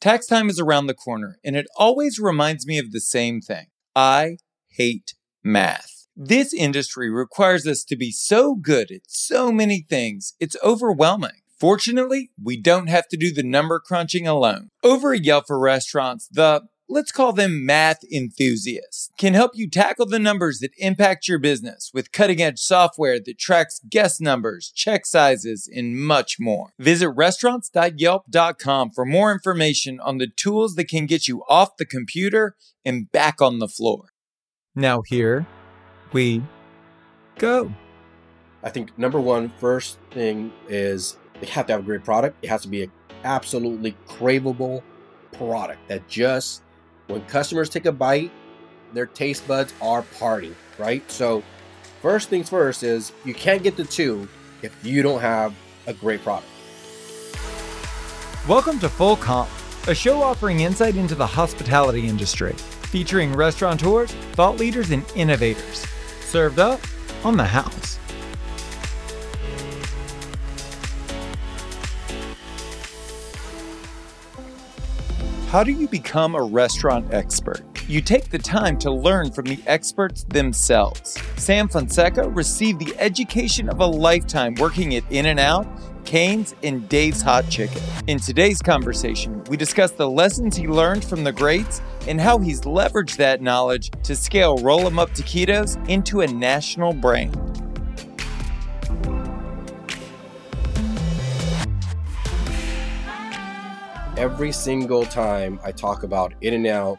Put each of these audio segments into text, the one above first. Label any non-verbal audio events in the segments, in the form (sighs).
Tax time is around the corner, and it always reminds me of the same thing I hate math. This industry requires us to be so good at so many things, it's overwhelming. Fortunately, we don't have to do the number crunching alone. Over at Yelp for Restaurants, the let's call them math enthusiasts, can help you tackle the numbers that impact your business with cutting edge software that tracks guest numbers, check sizes, and much more. Visit restaurants.yelp.com for more information on the tools that can get you off the computer and back on the floor. Now, here we go. I think number one, first thing is they have to have a great product. It has to be an absolutely craveable product that just when customers take a bite, their taste buds are parting, right? So, first things first is you can't get the two if you don't have a great product. Welcome to Full Comp, a show offering insight into the hospitality industry, featuring restaurateurs, thought leaders, and innovators. Served up on the house. How do you become a restaurant expert? You take the time to learn from the experts themselves. Sam Fonseca received the education of a lifetime working at In N Out, Cane's, and Dave's Hot Chicken. In today's conversation, we discuss the lessons he learned from the greats and how he's leveraged that knowledge to scale Roll 'em Up Taquitos into a national brand. Every single time I talk about In and Out,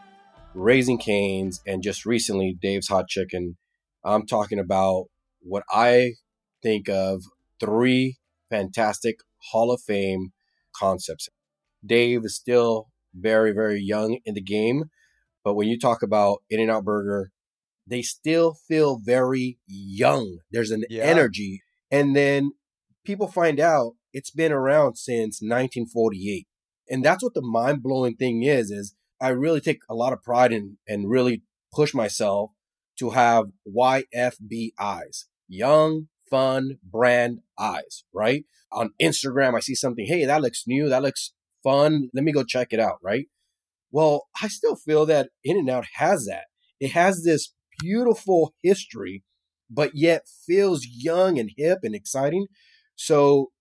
Raising Cane's, and just recently Dave's Hot Chicken, I'm talking about what I think of three fantastic Hall of Fame concepts. Dave is still very, very young in the game, but when you talk about In and Out Burger, they still feel very young. There's an Yeah. energy. And then people find out it's been around since 1948 and that's what the mind-blowing thing is is i really take a lot of pride in and really push myself to have yfb eyes young fun brand eyes right? On instagram i see something hey that looks new that looks fun let me go check it out right? Well i still feel that in and out has that. It has this beautiful history but yet feels young and hip and exciting. So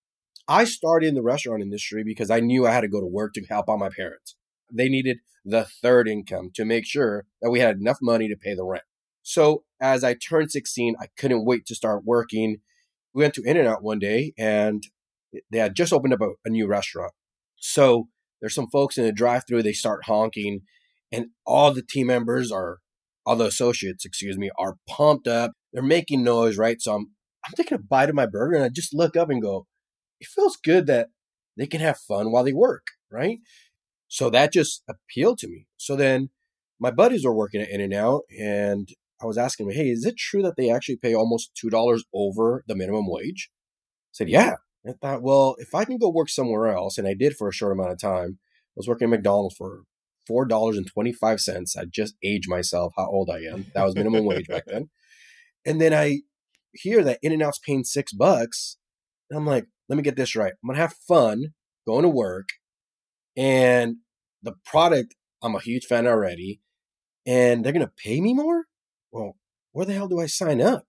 I started in the restaurant industry because I knew I had to go to work to help out my parents. They needed the third income to make sure that we had enough money to pay the rent. So as I turned 16, I couldn't wait to start working. We went to In and Out one day and they had just opened up a, a new restaurant. So there's some folks in the drive through, they start honking, and all the team members are, all the associates, excuse me, are pumped up. They're making noise, right? So I'm, I'm taking a bite of my burger and I just look up and go, it feels good that they can have fun while they work, right? So that just appealed to me. So then my buddies were working at In and Out, and I was asking them, hey, is it true that they actually pay almost $2 over the minimum wage? I said, yeah. I thought, well, if I can go work somewhere else, and I did for a short amount of time, I was working at McDonald's for $4.25. I just aged myself how old I am. That was minimum wage back then. And then I hear that In and Out's paying six bucks. And I'm like, let me get this right. I'm gonna have fun going to work, and the product I'm a huge fan already, and they're gonna pay me more. Well, where the hell do I sign up?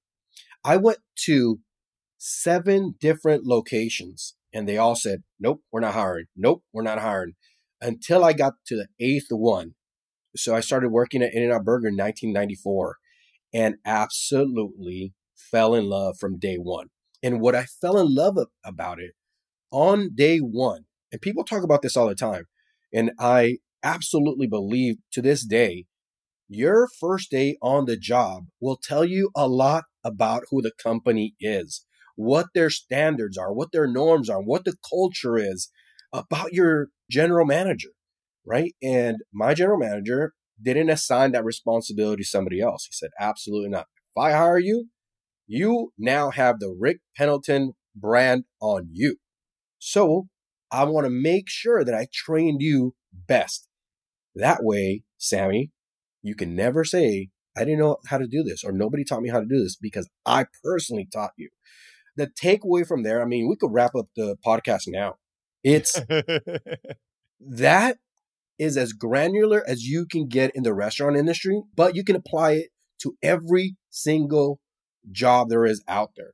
I went to seven different locations, and they all said, "Nope, we're not hiring. Nope, we're not hiring." Until I got to the eighth one, so I started working at In-N-Out Burger in 1994, and absolutely fell in love from day one. And what I fell in love about it on day one, and people talk about this all the time, and I absolutely believe to this day, your first day on the job will tell you a lot about who the company is, what their standards are, what their norms are, what the culture is, about your general manager, right? And my general manager didn't assign that responsibility to somebody else. He said, absolutely not. If I hire you, you now have the Rick Pendleton brand on you. So I want to make sure that I trained you best. That way, Sammy, you can never say, I didn't know how to do this or nobody taught me how to do this because I personally taught you. The takeaway from there, I mean, we could wrap up the podcast now. It's (laughs) that is as granular as you can get in the restaurant industry, but you can apply it to every single job there is out there.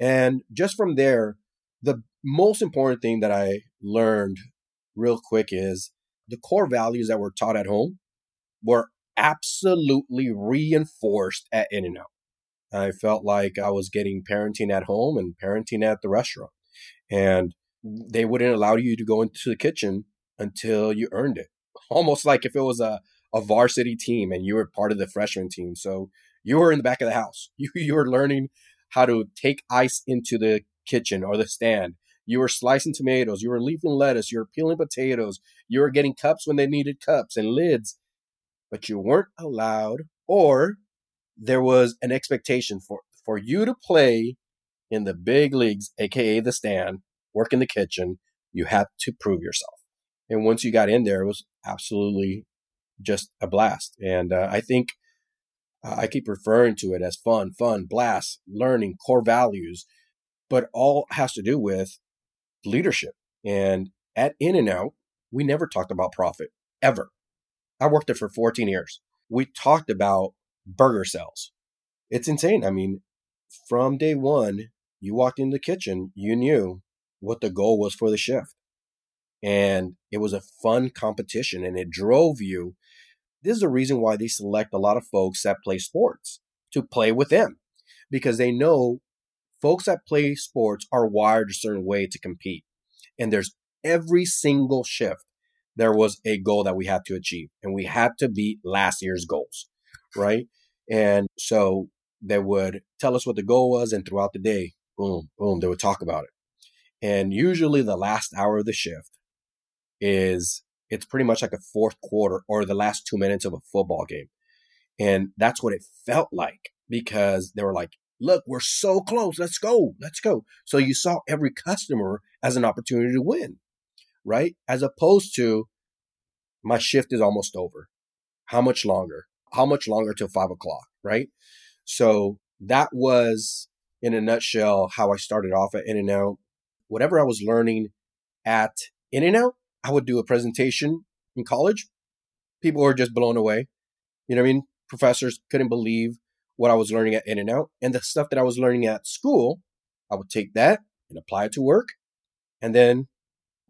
And just from there, the most important thing that I learned real quick is the core values that were taught at home were absolutely reinforced at In N Out. I felt like I was getting parenting at home and parenting at the restaurant. And they wouldn't allow you to go into the kitchen until you earned it. (laughs) Almost like if it was a, a varsity team and you were part of the freshman team. So you were in the back of the house. (laughs) You, you were learning how to take ice into the kitchen or the stand. You were slicing tomatoes. You were leafing lettuce. You were peeling potatoes. You were getting cups when they needed cups and lids. But you weren't allowed, or there was an expectation for, for you to play in the big leagues, aka the stand, work in the kitchen. You had to prove yourself. And once you got in there, it was absolutely just a blast. And uh, I think uh, I keep referring to it as fun, fun, blast, learning, core values, but all has to do with leadership. And at In and Out, we never talked about profit ever. I worked there for 14 years. We talked about burger sales. It's insane. I mean, from day one, you walked in the kitchen, you knew what the goal was for the shift. And it was a fun competition and it drove you. This is the reason why they select a lot of folks that play sports to play with them because they know folks that play sports are wired a certain way to compete. And there's every single shift, there was a goal that we had to achieve, and we had to beat last year's goals, right? And so they would tell us what the goal was, and throughout the day, boom, boom, they would talk about it. And usually the last hour of the shift is it's pretty much like a fourth quarter or the last two minutes of a football game. And that's what it felt like because they were like, look, we're so close. Let's go. Let's go. So you saw every customer as an opportunity to win, right? As opposed to my shift is almost over. How much longer? How much longer till five o'clock, right? So that was in a nutshell how I started off at In and Out. Whatever I was learning at In and Out, I would do a presentation in college. People were just blown away. You know what I mean? Professors couldn't believe what I was learning at In and Out. And the stuff that I was learning at school, I would take that and apply it to work. And then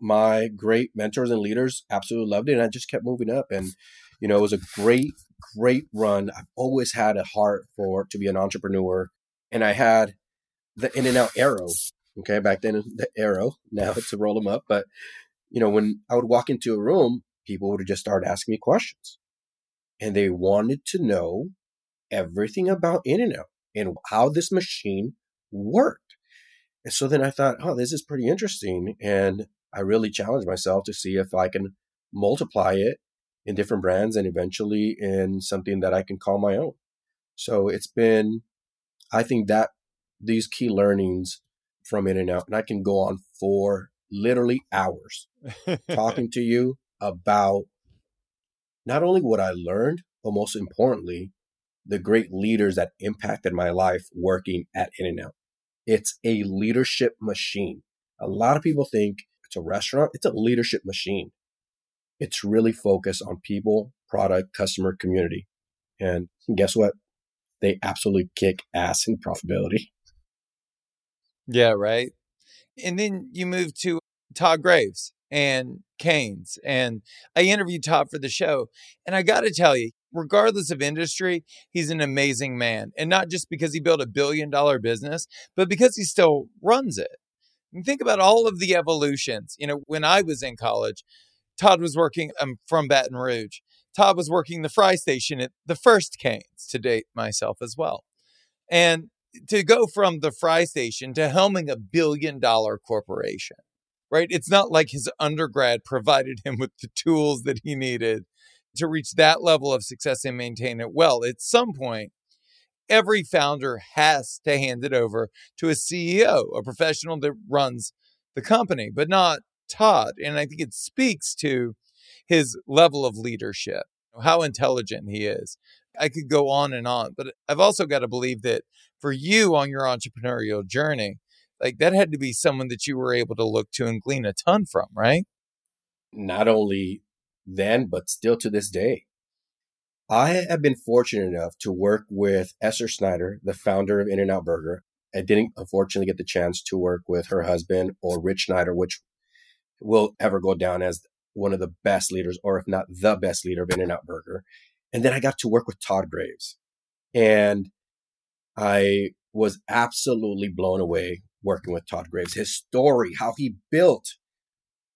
my great mentors and leaders absolutely loved it. And I just kept moving up. And, you know, it was a great, great run. I've always had a heart for to be an entrepreneur. And I had the In and Out arrow. Okay. Back then, the arrow. (laughs) Now it's to roll them up. But, you know, when I would walk into a room, people would just start asking me questions. And they wanted to know everything about In and Out and how this machine worked. And so then I thought, oh, this is pretty interesting. And I really challenged myself to see if I can multiply it in different brands and eventually in something that I can call my own. So it's been, I think that these key learnings from In and Out, and I can go on for literally hours talking to you about not only what I learned, but most importantly, the great leaders that impacted my life working at In and Out. It's a leadership machine. A lot of people think it's a restaurant, it's a leadership machine. It's really focused on people, product, customer, community. And guess what? They absolutely kick ass in profitability. Yeah, right. And then you move to Todd Graves and Cane's. And I interviewed Todd for the show. And I got to tell you, regardless of industry, he's an amazing man. And not just because he built a billion dollar business, but because he still runs it. And think about all of the evolutions. You know, when I was in college, Todd was working, I'm from Baton Rouge. Todd was working the fry station at the first Cane's to date myself as well. And to go from the fry station to helming a billion dollar corporation, right? It's not like his undergrad (laughs) provided him with the tools that he needed to reach that level of success and maintain it well. At some point, every founder has to hand it over to a CEO, a professional that runs the company, but not Todd. And I think it speaks to his level of leadership, how intelligent he is. I could go on and on, but I've also got to believe that for you on your entrepreneurial journey, like that had to be someone that you were able to look to and glean a ton from, right? Not only then, but still to this day. I have been fortunate enough to work with Esther Snyder, the founder of In N Out Burger. I didn't unfortunately get the chance to work with her husband or Rich Snyder, which will ever go down as one of the best leaders, or if not the best leader of In N Out Burger. And then I got to work with Todd Graves. And I was absolutely blown away working with Todd Graves. His story, how he built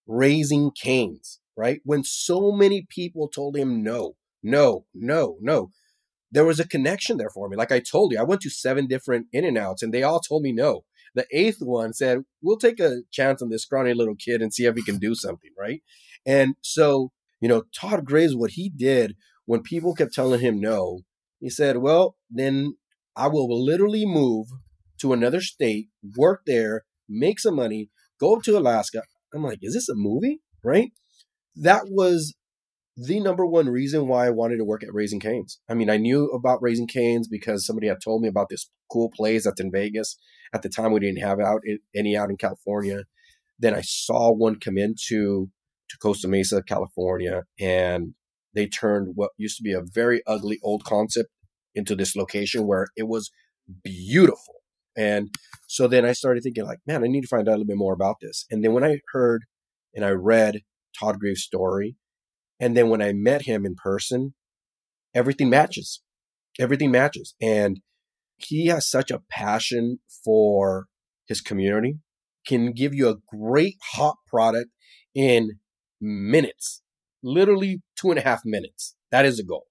Raising Cane's, right? When so many people told him no, no, no, no. There was a connection there for me. Like I told you, I went to seven different in and outs and they all told me no. The eighth one said, We'll take a chance on this scrawny little kid and see if he can do something, right? And so, you know, Todd Graves, what he did when people kept telling him no, he said, Well, then I will literally move to another state, work there, make some money, go to Alaska. I'm like, is this a movie? Right? That was the number one reason why I wanted to work at Raising Cane's. I mean, I knew about Raising Cane's because somebody had told me about this cool place that's in Vegas. At the time, we didn't have out any out in California. Then I saw one come into to Costa Mesa, California, and they turned what used to be a very ugly old concept into this location where it was beautiful. And so then I started thinking, like, man, I need to find out a little bit more about this. And then when I heard and I read Todd Graves' story, and then when I met him in person, everything matches. Everything matches. And he has such a passion for his community, can give you a great hot product in minutes, literally two and a half minutes. That is a goal.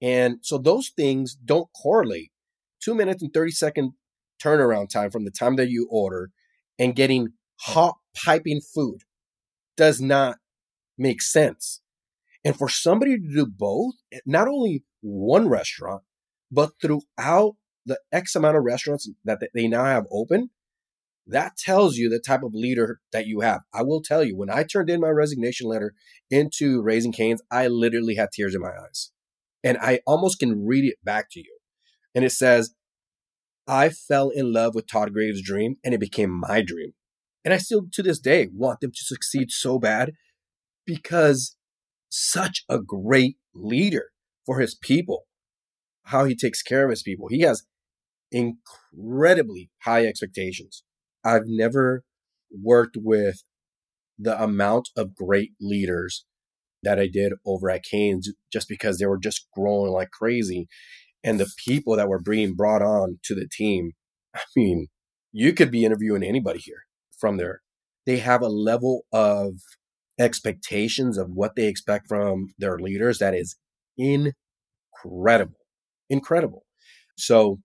And so those things don't correlate. Two minutes and 30 second turnaround time from the time that you order and getting hot piping food does not make sense. And for somebody to do both, eh, not only one restaurant, but throughout the X amount of restaurants that they now have open, that tells you the type of leader that you have. I will tell you, when I turned in my resignation letter into Raising Cane's, I literally had tears in my eyes. And I almost can read it back to you. And it says, I fell in love with Todd Graves' dream and it became my dream. And I still to this day want them to succeed so bad because such a great leader for his people, how he takes care of his people. He has incredibly high expectations. I've never worked with the amount of great leaders that I did over at Cane's just because they were just growing like crazy. And the people that were being brought on to the team, I mean, you could be interviewing anybody here from there. They have a level of expectations of what they expect from their leaders that is incredible. Incredible. So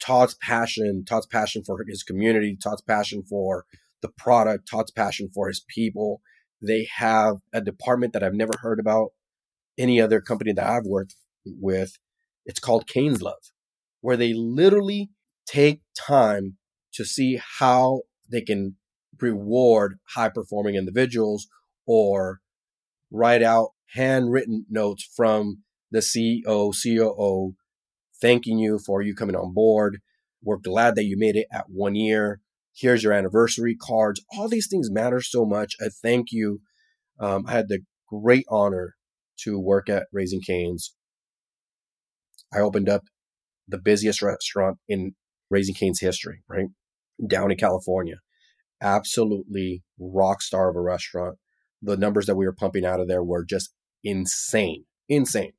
Todd's passion, Todd's passion for his community, Todd's passion for the product, Todd's passion for his people. They have a department that I've never heard about any other company that I've worked with. It's called Cane's Love, where they literally take time to see how they can reward high performing individuals or write out handwritten notes from the CEO, COO, thanking you for you coming on board. We're glad that you made it at one year. Here's your anniversary cards. All these things matter so much. I thank you. Um, I had the great honor to work at Raising Cane's. I opened up the busiest restaurant in Raising Cane's history, right? Down in California. Absolutely rock star of a restaurant the numbers that we were pumping out of there were just insane, insane.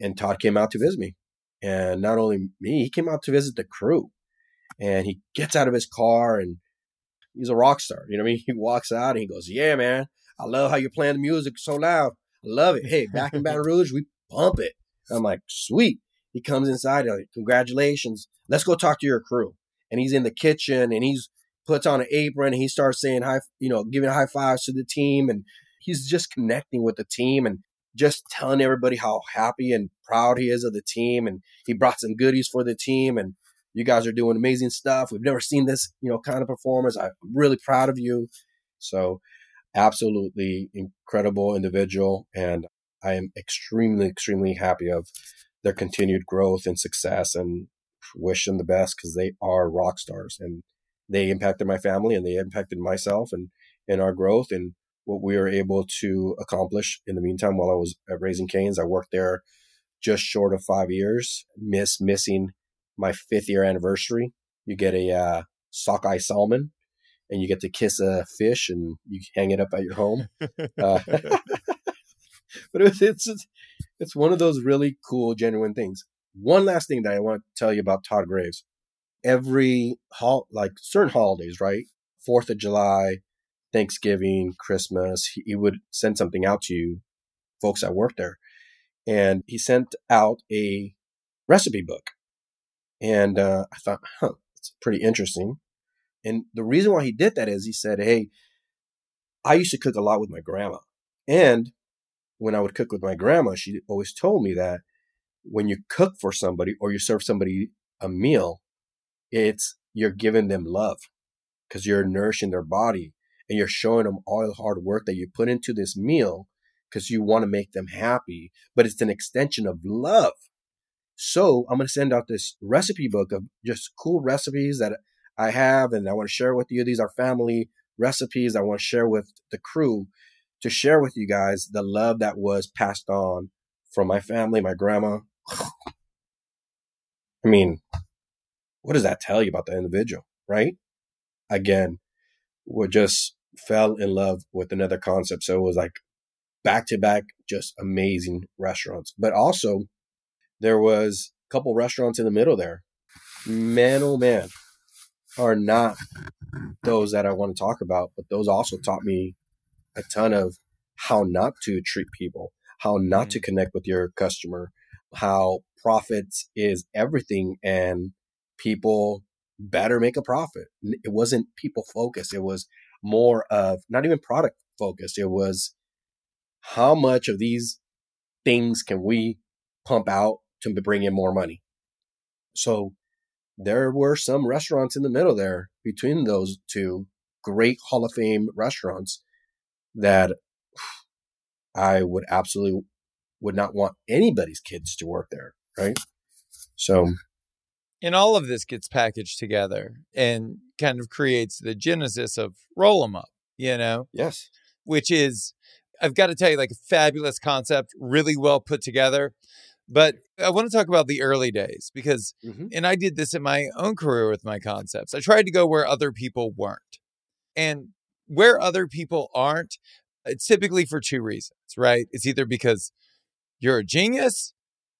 And Todd came out to visit me. And not only me, he came out to visit the crew. And he gets out of his car and he's a rock star. You know what I mean? (laughs) He walks out and he goes, Yeah, man, I love how you're playing the music so loud. I love it. Hey, back in Baton (laughs) Rouge, we pump it. I'm like, Sweet. He comes inside, like, Congratulations. Let's go talk to your crew. And he's in the kitchen and he's puts on an apron and he starts saying high, you know, giving high fives to the team. And he's just connecting with the team and just telling everybody how happy and proud he is of the team. And he brought some goodies for the team. And you guys are doing amazing stuff. We've never seen this, you know, kind of performance. I'm really proud of you. So, absolutely incredible individual. And I am extremely, extremely happy of their continued growth and success and wish them the best because they are rock stars. And they impacted my family and they impacted myself and and our growth and what we were able to accomplish in the meantime while I was at Raising Cane's. I worked there just short of five years, miss missing my fifth year anniversary. You get a uh, sockeye salmon and you get to kiss a fish and you hang it up at your home. (laughs) Uh, (laughs) (laughs) but it's, it's it's one of those really cool, genuine things. One last thing that I want to tell you about Todd Graves. Every hol- like certain holidays, right? Fourth of July, Thanksgiving, Christmas, he, he would send something out to you, folks that worked there, and he sent out a recipe book. And uh, I thought, huh, it's pretty interesting. And the reason why he did that is he said, hey, I used to cook a lot with my grandma. And when I would cook with my grandma, she always told me that when you cook for somebody or you serve somebody a meal, it's you're giving them love because you're nourishing their body and you're showing them all the hard work that you put into this meal because you want to make them happy, but it's an extension of love. So I'm going to send out this recipe book of just cool recipes that I have and I want to share with you. These are family recipes I want to share with the crew to share with you guys the love that was passed on from my family, my grandma. (sighs) I mean, what does that tell you about the individual, right? Again, we just fell in love with another concept. So it was like back to back, just amazing restaurants. But also, there was a couple restaurants in the middle there. Man, oh man, are not those that I want to talk about, but those also taught me a ton of how not to treat people, how not mm-hmm. to connect with your customer, how profits is everything and people better make a profit. It wasn't people focused. It was more of not even product focused. It was how much of these things can we pump out to bring in more money? So there were some restaurants in the middle there between those two great Hall of Fame restaurants that I would absolutely would not want anybody's kids to work there, right? So and all of this gets packaged together and kind of creates the genesis of roll them up, you know? Yes. Which is I've got to tell you like a fabulous concept, really well put together. But I want to talk about the early days because, mm-hmm. and I did this in my own career with my concepts. I tried to go where other people weren't. And where other people aren't, it's typically for two reasons, right? It's either because you're a genius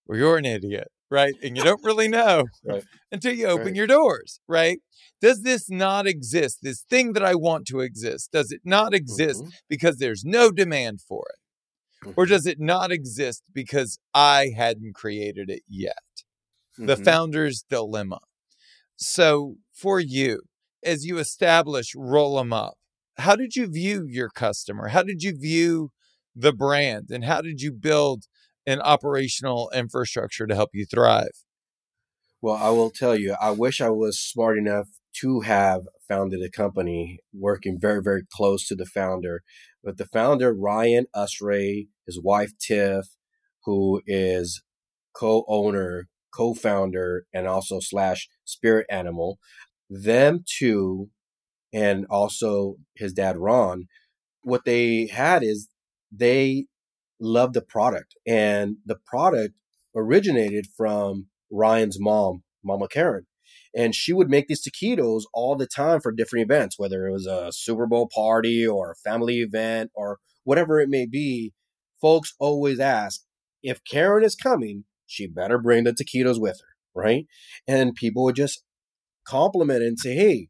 or you're an idiot, right? And you don't really know (laughs) right. until you open right. your doors, right? Does this not exist? This thing that I want to exist, does it not exist mm-hmm. because there's no demand for it? Mm-hmm. Or does it not exist because I hadn't created it yet? Mm-hmm. The founder's dilemma. So, for you, as you establish Roll 'em Up, how did you view your customer? How did you view the brand? And how did you build an operational infrastructure to help you thrive? Well, I will tell you, I wish I was smart enough to have founded a company working very, very close to the founder. But the founder, Ryan Usray, his wife, Tiff, who is co owner, co founder, and also slash spirit animal, them two, and also his dad, Ron, what they had is they loved the product. And the product originated from Ryan's mom, Mama Karen and she would make these taquitos all the time for different events, whether it was a Super Bowl party or a family event or whatever it may be. Folks always ask if Karen is coming, she better bring the taquitos with her, right? And people would just compliment and say, "Hey,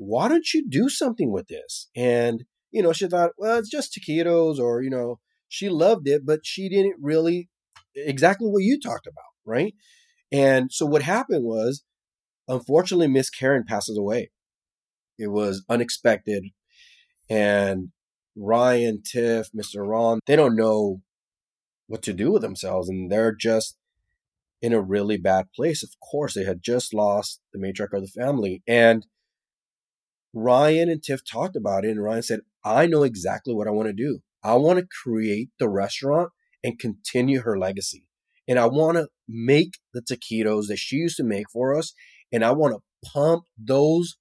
why don't you do something with this?" And you know, she thought, "Well, it's just taquitos," or you know, she loved it, but she didn't really exactly what you talked about, right? And so what happened was unfortunately, Miss Karen passes away. It was unexpected. And Ryan, Tiff, Mr. Ron, they don't know what to do with themselves. And they're just in a really bad place. Of course, they had just lost the matriarch of the family. And Ryan and Tiff talked about it. And Ryan said, I know exactly what I want to do. I want to create the restaurant and continue her legacy. And I want to make the taquitos that she used to make for us and I want to pump those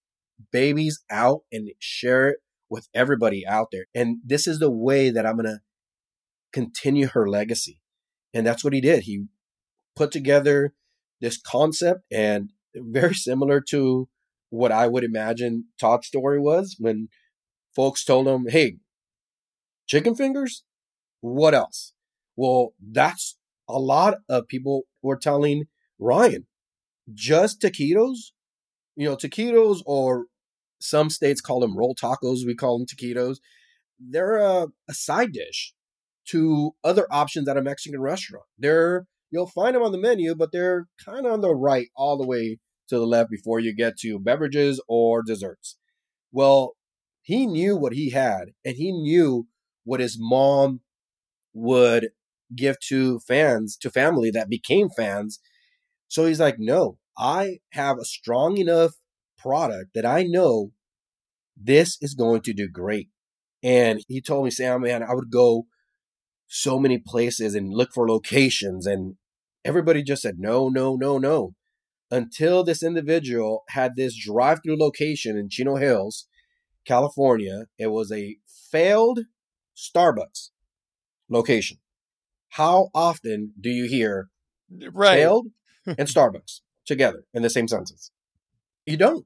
babies out and share it with everybody out there. And this is the way that I'm going to continue her legacy. And that's what he did. He put together this concept and very similar to what I would imagine Todd's story was when folks told him, Hey, chicken fingers? What else? Well, that's a lot of people were telling Ryan, just taquitos, you know, taquitos or some states call them roll tacos. We call them taquitos. They're a, a side dish to other options at a Mexican restaurant. They're you'll find them on the menu, but they're kind of on the right all the way to the left before you get to beverages or desserts. Well, he knew what he had and he knew what his mom would give to fans, to family that became fans. So he's like, no, I have a strong enough product that I know this is going to do great. And he told me, Sam, man, I would go so many places and look for locations. And everybody just said, no, no, no, no. Until this individual had this drive through location in Chino Hills, California. It was a failed Starbucks location. How often do you hear right. failed (laughs) and Starbucks together in the same sentence? You don't.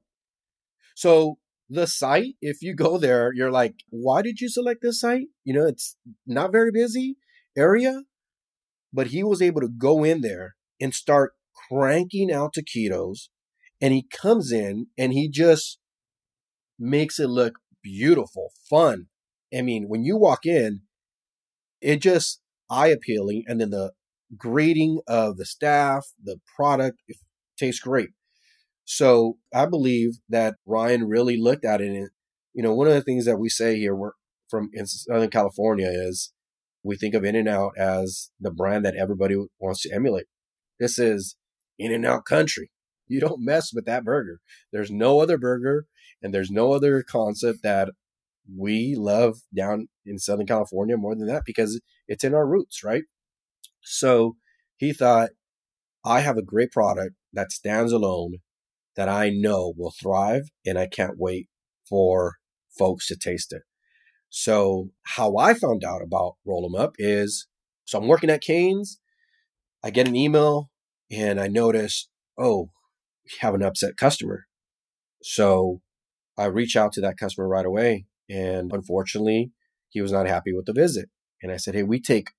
So the site, if you go there, you're like, why did you select this site? You know, it's not very busy area, but he was able to go in there and start cranking out taquitos. And he comes in and he just makes it look beautiful, fun. I mean, when you walk in, it just eye appealing. And then the grading of the staff, the product, it tastes great. So I believe that Ryan really looked at it. And, you know, one of the things that we say here, we're from in Southern California is we think of In and Out as the brand that everybody wants to emulate. This is In and Out country. You don't mess with that burger. There's no other burger and there's no other concept that we love down in Southern California more than that because it's in our roots, right? So he thought, I have a great product that stands alone that I know will thrive, and I can't wait for folks to taste it. So, how I found out about Roll 'em Up is so I'm working at Cane's. I get an email and I notice, oh, we have an upset customer. So, I reach out to that customer right away. And unfortunately, he was not happy with the visit. And I said, hey, we take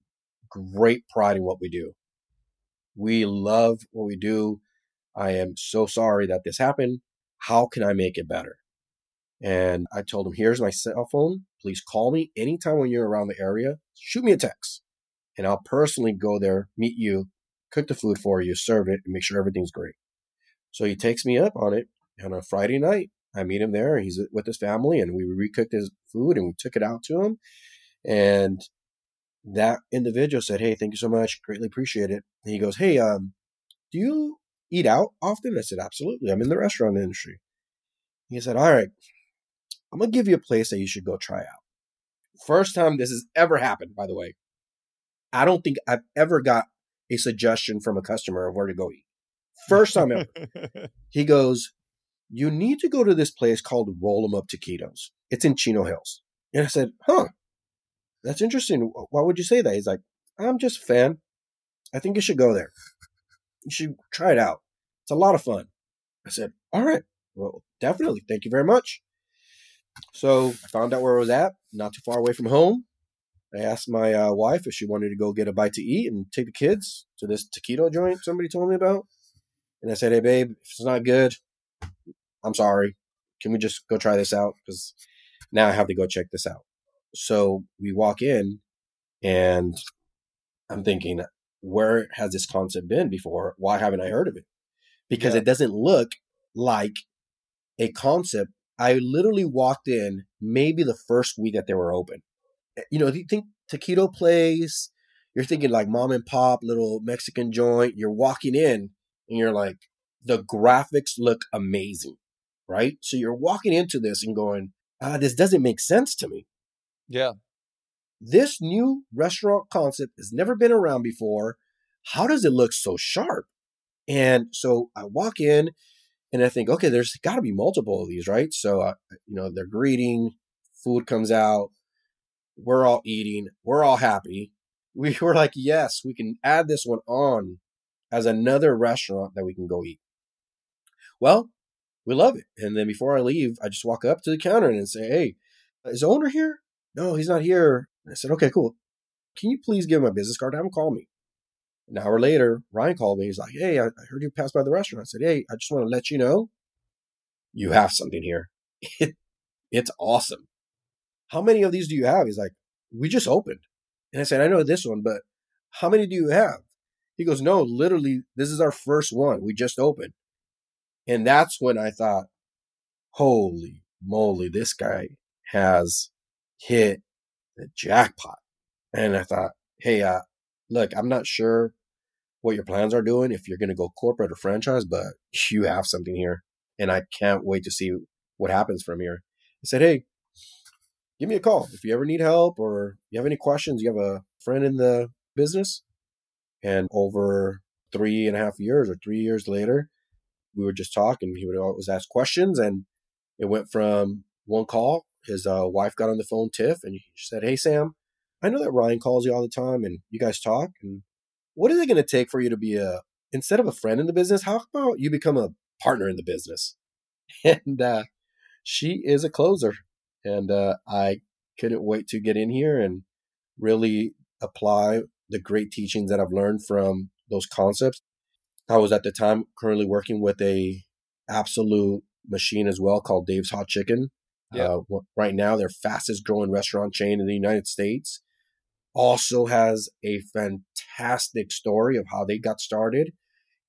great pride in what we do. We love what we do. I am so sorry that this happened. How can I make it better? And I told him, here's my cell phone. Please call me anytime when you're around the area. Shoot me a text and I'll personally go there, meet you, cook the food for you, serve it, and make sure everything's great. So he takes me up on it. On a Friday night, I meet him there. He's with his family, and we recooked his food and we took it out to him. And that individual said, "Hey, thank you so much, greatly appreciate it." And he goes, "Hey, um, do you eat out often?" I said, "Absolutely. I'm in the restaurant industry." He said, "All right, I'm gonna give you a place that you should go try out." First time this has ever happened, by the way. I don't think I've ever got a suggestion from a customer of where to go eat. (laughs) First time ever. (laughs) he goes, you need to go to this place called Roll 'em Up Taquitos. It's in Chino Hills. And I said, huh, that's interesting. Why would you say that? He's like, I'm just a fan. I think you should go there. You should try it out. It's a lot of fun. I said, all right. Well, definitely. Thank you very much. So I found out where I was at, not too far away from home. I asked my uh, wife if she wanted to go get a bite to eat and take the kids to this taquito joint somebody told me about. And I said, hey, babe, if it's not good, I'm sorry. Can we just go try this out? Because now I have to go check this out. So we walk in and I'm thinking, where has this concept been before? Why haven't I heard of it? Because yeah. it doesn't look like a concept. I literally walked in maybe the first week that they were open. Eh, you know, if you think taquito place, you're thinking like mom and pop, little Mexican joint. You're walking in and you're like, the graphics look amazing right? So you're walking into this and going, ah, this doesn't make sense to me. Yeah. This new restaurant concept has never been around before. How does it look so sharp? And so I walk in and I think, okay, there's got to be multiple of these, right? So, uh, you know, they're greeting, food comes out. We're all eating. We're all happy. We (laughs) were like, yes, we can add this one on as another restaurant that we can go eat. Well, we love it. And then before I leave, I just walk up to the counter and say, hey, is the owner here? No, he's not here. I said, okay, cool. Can you please give him my business card? Have him call me. An hour later, Ryan called me. He's like, hey, I heard you pass by the restaurant. I said, hey, I just want to let you know you have something here. It, (laughs) it's awesome. How many of these do you have? He's like, we just opened. And I said, I know this one, but how many do you have? He goes, no, literally, this is our first one. We just opened. And that's when I thought, holy moly, this guy has hit the jackpot. And I thought, hey, uh, look, I'm not sure what your plans are doing if you're going to go corporate or franchise, but (laughs) you have something here. And I can't wait to see what happens from here. I said, hey, give me a call if you ever need help or you have any questions. You have a friend in the business. And over three and a half years or three years later, we would just talk and he would always ask questions. And it went from one call. His uh, wife got on the phone, Tiff, and she said, Hey, Sam, I know that Ryan calls you all the time and you guys talk. And what is it going to take for you to be a, instead of a friend in the business, how about you become a partner in the business? (laughs) And uh, she is a closer. And uh, I couldn't wait to get in here and really apply the great teachings that I've learned from those concepts. I was at the time currently working with a absolute machine as well called Dave's Hot Chicken. Yeah. Uh, right now, their fastest growing restaurant chain in the United States also has a fantastic story of how they got started.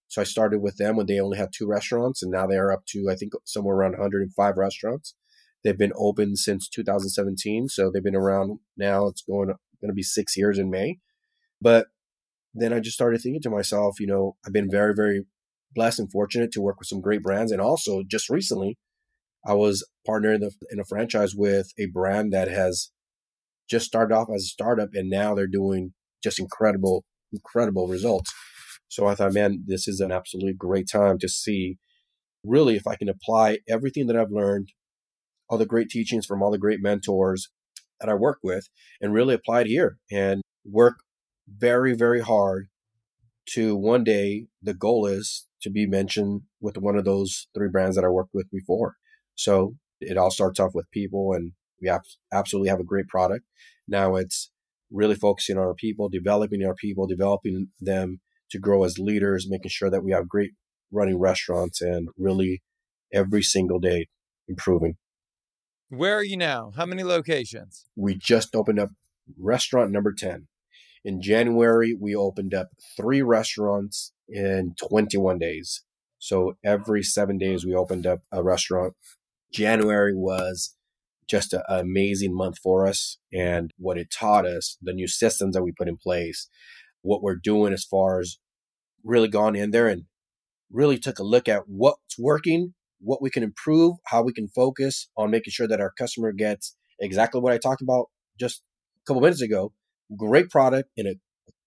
So I started with them when they only had two restaurants, and now they are up to I think somewhere around 105 restaurants. They've been open since 2017, so they've been around now. It's going going to be six years in May. But then I just started thinking to myself, you know, I've been very very blessed and fortunate to work with some great brands, and also just recently, I was partnered in, in a franchise with a brand that has just started off as a startup and now they're doing just incredible, incredible results. So I thought, man, this is an absolutely great time to see really if I can apply everything that I've learned, all the great teachings from all the great mentors that I work with, and really apply it here and work very, very hard to one day the goal is to be mentioned with one of those three brands that I worked with before. So it all starts off with people and we absolutely have a great product. Now it's really focusing on our people, developing our people, developing them to grow as leaders, making sure that we have great running restaurants and really every single day improving. Where are you now? How many locations? We just opened up restaurant number 10. In January, we opened up three restaurants in 21 days. So every seven days, we opened up a restaurant. January was just an amazing month for us and what it taught us, the new systems that we put in place, what we're doing as far as really gone in there and really took a look at what's working, what we can improve, how we can focus on making sure that our customer gets exactly what I talked about just a couple minutes ago. Great product in a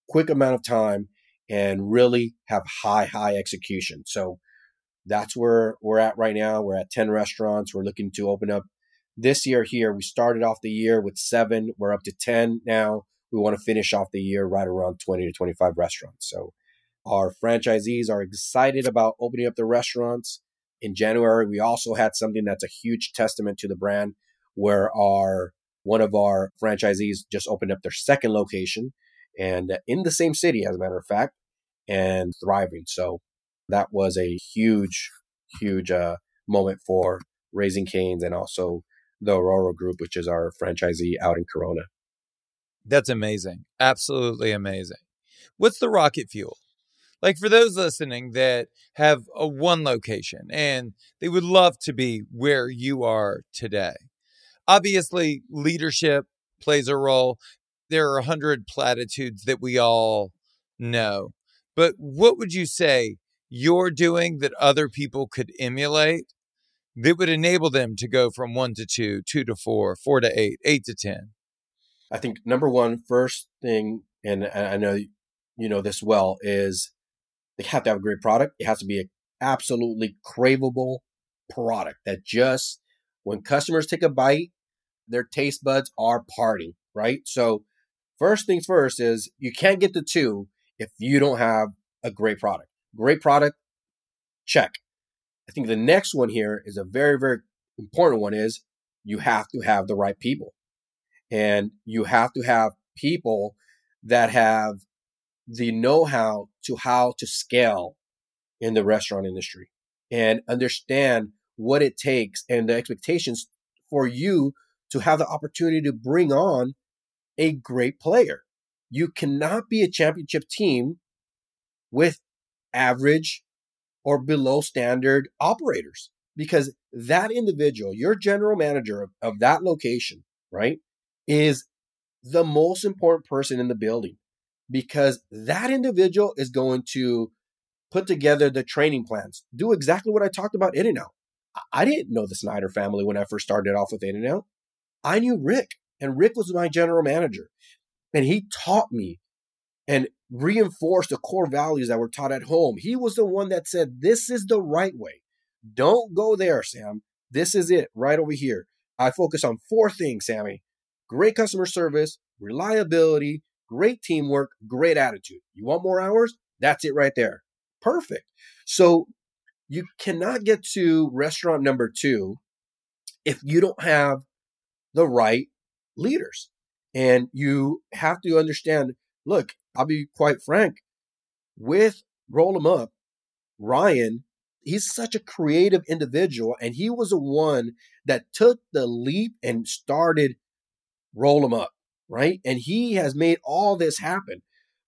quick amount of time and really have high, high execution. So that's where we're at right now. We're at 10 restaurants. We're looking to open up this year here, we started off the year with seven. We're up to 10 now. We want to finish off the year right around 20 to 25 restaurants. So our franchisees are excited about opening up the restaurants. In January, we also had something that's a huge testament to the brand where our one of our franchisees just opened up their second location and in the same city, as a matter of fact, and thriving. So that was a huge, huge uh, moment for Raising Cane's and also the Aurora Group, which is our franchisee out in Corona. That's amazing. Absolutely amazing. What's the rocket fuel? Like for those listening that have a one location and they would love to be where you are today. Obviously, leadership plays a role. There are a hundred platitudes that we all know. But what would you say you're doing that other people could emulate that would enable them to go from one to two, two to four, four to eight, eight to 10? I think number one, first thing, and I know you know this well, is they have to have a great product. It has to be an absolutely craveable product that just, when customers take a bite, their taste buds are parting, right? So, first things first is you can't get the two if you don't have a great product. Great product, check. I think the next one here is a very, very important one is you have to have the right people. And you have to have people that have the know-how to how to scale in the restaurant industry and understand what it takes and the expectations for you to have the opportunity to bring on a great player. You cannot be a championship team with average or below standard operators because that individual, your general manager of, of that location, right, is the most important person in the building because that individual is going to put together the training plans, do exactly what I talked about in and out. I didn't know the Snyder family when I first started off with In and Out. I knew Rick, and Rick was my general manager. And he taught me and reinforced the core values that were taught at home. He was the one that said, This is the right way. Don't go there, Sam. This is it right over here. I focus on four things, Sammy great customer service, reliability, great teamwork, great attitude. You want more hours? That's it right there. Perfect. So you cannot get to restaurant number two if you don't have the right leaders. And you have to understand look, I'll be quite frank with Roll 'em Up, Ryan, he's such a creative individual, and he was the one that took the leap and started Roll 'em Up, right? And he has made all this happen.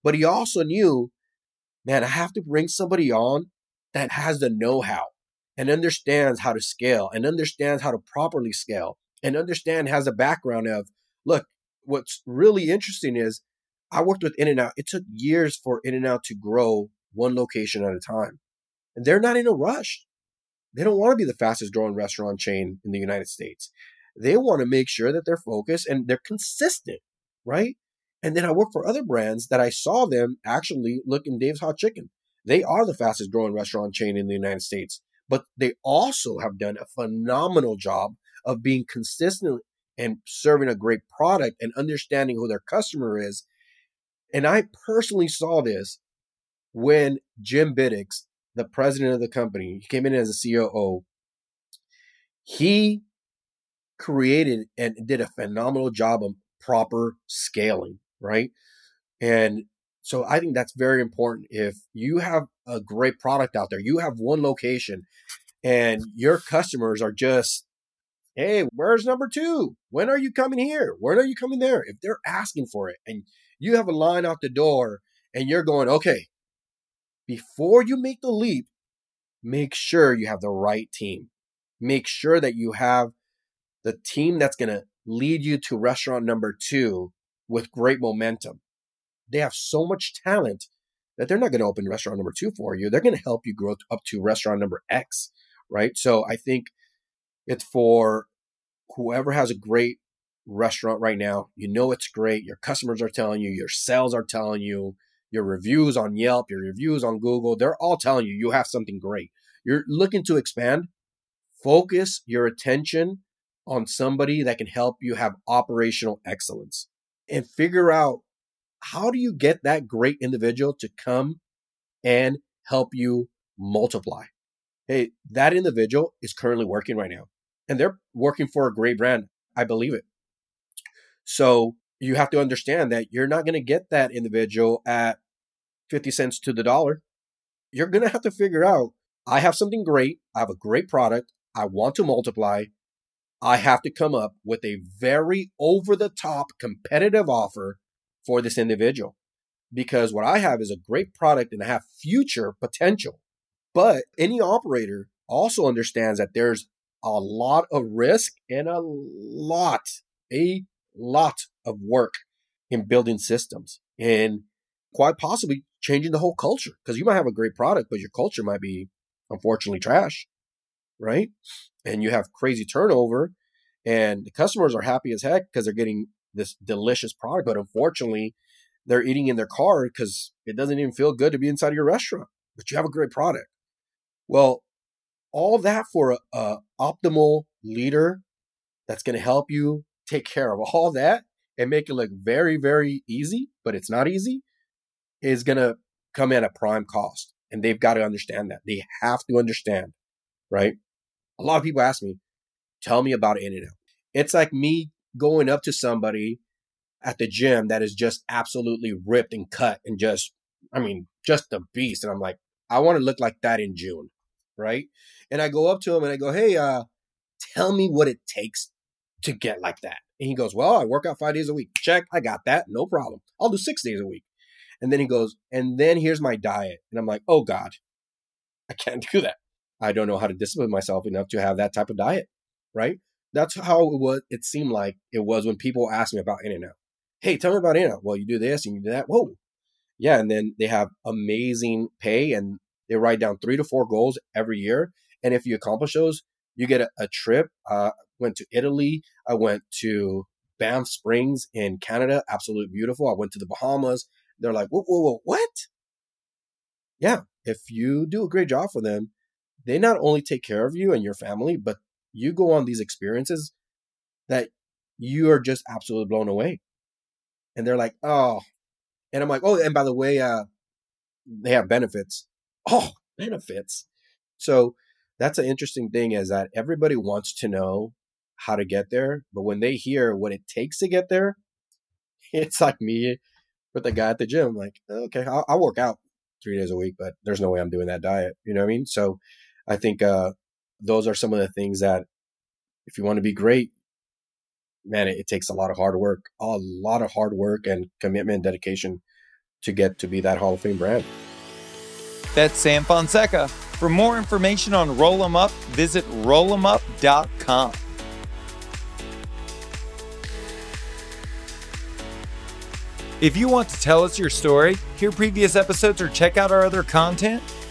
But he also knew, man, I have to bring somebody on that has the know how and understands how to scale and understands how to properly scale and understand has a background of look what's really interesting is i worked with in and out it took years for in and out to grow one location at a time. And they're not in a rush. They don't want to be the fastest growing restaurant chain in the united states. They want to make sure that they're focused and they're consistent right and then i work for other brands that i saw them actually look in dave's hot chicken they are the fastest growing restaurant chain in the United States, but they also have done a phenomenal job of being consistent and serving a great product and understanding who their customer is. And I personally saw this when Jim Bitticks, the president of the company, he came in as a COO. He created and did a phenomenal job of proper scaling, right? And so I think that's very important. If you have a great product out there, you have one location and your customers are just, hey, where's number two? When are you coming here? When are you coming there? If they're asking for it and you have a line out the door and you're going, okay, before you make the leap, make sure you have the right team. Make sure that you have the team that's going to lead you to restaurant number two with great momentum they have so much talent that they're not going to open restaurant number two for you. They're going to help you grow up to restaurant number X, right? So I think it's for whoever has a great restaurant right now. You know it's great. Your customers are telling you, your sales are telling you, your reviews on Yelp, your reviews on Google, they're all telling you you have something great. You're looking to expand. Focus your attention on somebody that can help you have operational excellence and figure out how do you get that great individual to come and help you multiply? Hey, that individual is currently working right now and they're working for a great brand. I believe it. So you have to understand that you're not going to get that individual at 50 cents to the dollar. You're going to have to figure out I have something great. I have a great product. I want to multiply. I have to come up with a very over the top competitive offer for this individual. Because what I have is a great product and I have future potential. But any operator also understands that there's a lot of risk and a lot, a lot of work in building systems and quite possibly changing the whole culture. Because you might have a great product, but your culture might be unfortunately trash, right? And you have crazy turnover and the customers are happy as heck because they're getting this delicious product, but unfortunately, they're eating in their car because it doesn't even feel good to be inside of your restaurant. But you have a great product. Well, all that for a, a optimal leader that's going to help you take care of all that and make it look very, very easy, but it's not easy, is going to come at a prime cost. And they've got to understand that. They have to understand, right? A lot of people ask me, tell me about In and Out. It's like me going up to somebody at the gym that is just absolutely ripped and cut and just, I mean, just a beast. And I'm like, I want to look like that in June, right? And I go up to him and I go, hey, uh, tell me what it takes to get like that. And he goes, well, I work out five days a week. Check. I got that. No problem. I'll do six days a week. And then he goes, and then here's my diet. And I'm like, oh God, I can't (laughs) do that. I don't know how to discipline myself enough to have that type of diet, right? That's how it was. It seemed like it was when people asked me about In and Out. Hey, tell me about In and Out. Well, you do this and you do that. Whoa, yeah. And then they have amazing pay and they write down three to four goals every year. And if you accomplish those, you get a, a trip. Uh, went to Italy. I went to Banff Springs in Canada. Absolutely beautiful. I went to the Bahamas. They're like, whoa, whoa, whoa, what? Yeah. If you do a great job for them, they not only take care of you and your family, but you go on these experiences that you are just absolutely blown away. And they're like, oh, and I'm like, oh, and by the way, uh, they have benefits. (laughs) Oh, benefits. So that's an interesting thing is that everybody wants to know how to get there, but when they hear what it takes to get there, (laughs) it's like me with the guy at the gym. Like, okay, I'll, I'll work out three days a week, but there's no way I'm doing that diet. You know what I mean? So I think uh, those are some of the things that if you want to be great, man, it, it, takes a lot of hard work, a lot of hard work and commitment and dedication to get to be that Hall of Fame brand. That's Sam Fonseca. For more information on Roll 'em Up, visit rollemup.com. If you want to tell us your story, hear previous episodes, or check out our other content,